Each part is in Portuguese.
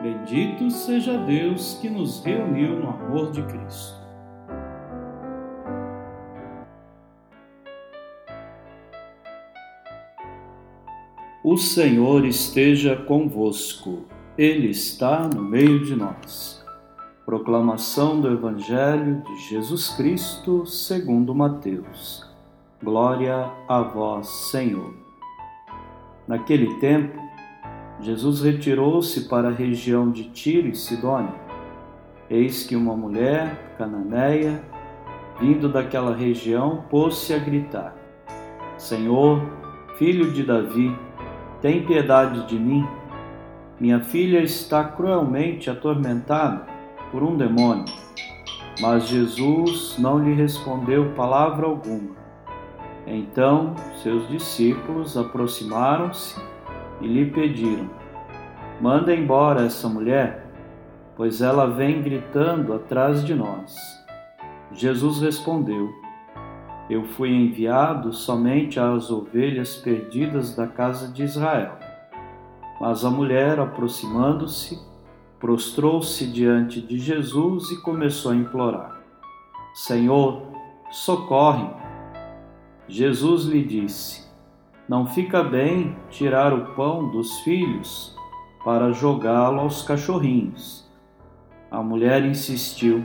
Bendito seja Deus que nos reuniu no amor de Cristo. O Senhor esteja convosco, Ele está no meio de nós. Proclamação do Evangelho de Jesus Cristo segundo Mateus. Glória a vós, Senhor. Naquele tempo, Jesus retirou-se para a região de Tiro e Sidônia. Eis que uma mulher cananeia, vindo daquela região, pôs-se a gritar: Senhor, filho de Davi, tem piedade de mim. Minha filha está cruelmente atormentada por um demônio. Mas Jesus não lhe respondeu palavra alguma. Então seus discípulos aproximaram-se e lhe pediram: Manda embora essa mulher, pois ela vem gritando atrás de nós. Jesus respondeu: eu fui enviado somente às ovelhas perdidas da casa de Israel. Mas a mulher, aproximando-se, prostrou-se diante de Jesus e começou a implorar: Senhor, socorre-me. Jesus lhe disse: Não fica bem tirar o pão dos filhos para jogá-lo aos cachorrinhos. A mulher insistiu: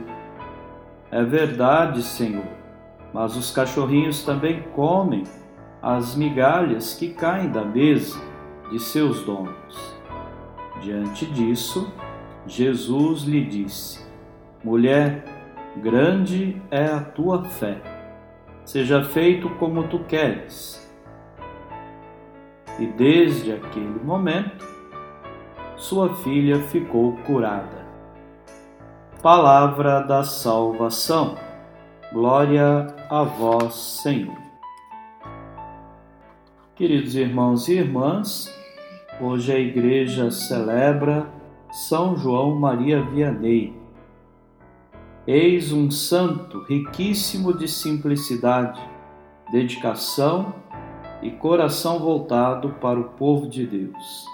É verdade, Senhor mas os cachorrinhos também comem as migalhas que caem da mesa de seus donos. Diante disso, Jesus lhe disse: Mulher, grande é a tua fé, seja feito como tu queres. E desde aquele momento, sua filha ficou curada. Palavra da salvação. Glória a vós, Senhor. Queridos irmãos e irmãs, hoje a igreja celebra São João Maria Vianney. Eis um santo riquíssimo de simplicidade, dedicação e coração voltado para o povo de Deus.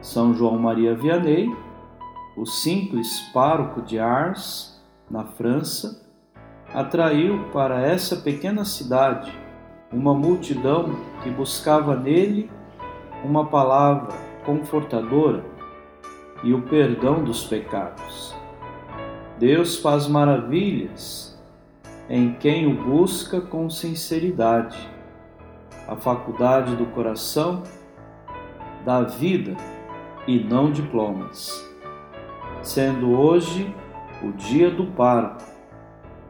São João Maria Vianney, o simples pároco de Ars, na França, atraiu para essa pequena cidade uma multidão que buscava nele uma palavra confortadora e o perdão dos pecados. Deus faz maravilhas em quem o busca com sinceridade. A faculdade do coração dá vida e não diplomas. Sendo hoje o dia do parto,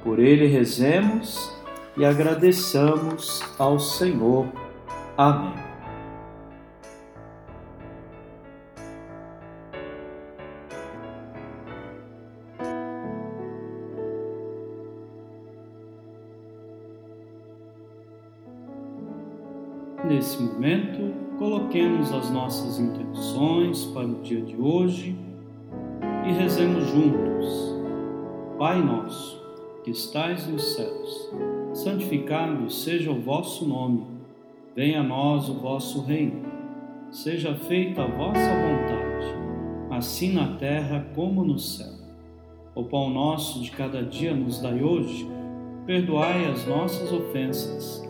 por ele rezemos e agradeçamos ao Senhor. Amém. Nesse momento, coloquemos as nossas intenções para o dia de hoje e rezemos juntos. Pai Nosso que estais nos céus, santificado seja o vosso nome. Venha a nós o vosso reino. Seja feita a vossa vontade, assim na terra como no céu. O pão nosso de cada dia nos dai hoje. Perdoai as nossas ofensas,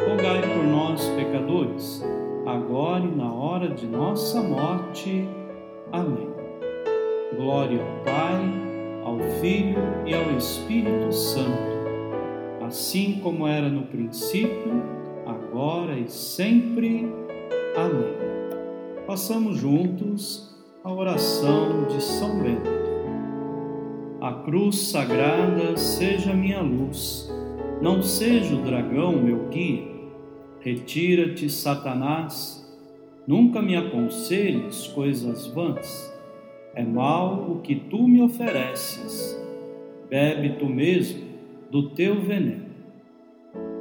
hora de nossa morte. Amém. Glória ao Pai, ao Filho e ao Espírito Santo assim como era no princípio, agora e sempre. Amém. Passamos juntos a oração de São Bento. A cruz sagrada seja minha luz, não seja o dragão meu guia. Retira-te, Satanás, nunca me aconselhes coisas vãs. É mal o que tu me ofereces, bebe tu mesmo do teu veneno.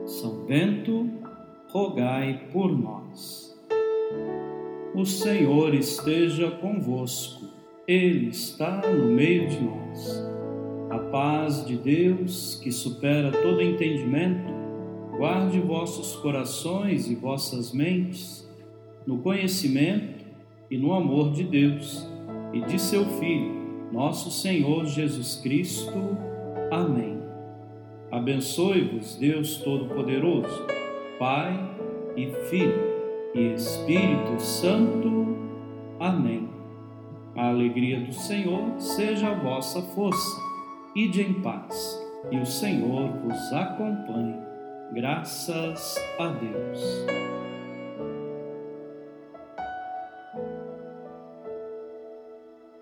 São Bento, rogai por nós. O Senhor esteja convosco, Ele está no meio de nós. A paz de Deus, que supera todo entendimento, guarde vossos corações e vossas mentes no conhecimento e no amor de Deus e de seu Filho, nosso Senhor Jesus Cristo. Amém. Abençoe-vos, Deus Todo-Poderoso, Pai e Filho e Espírito Santo. Amém. A alegria do Senhor seja a vossa força. Ide em paz, e o Senhor vos acompanhe. Graças a Deus.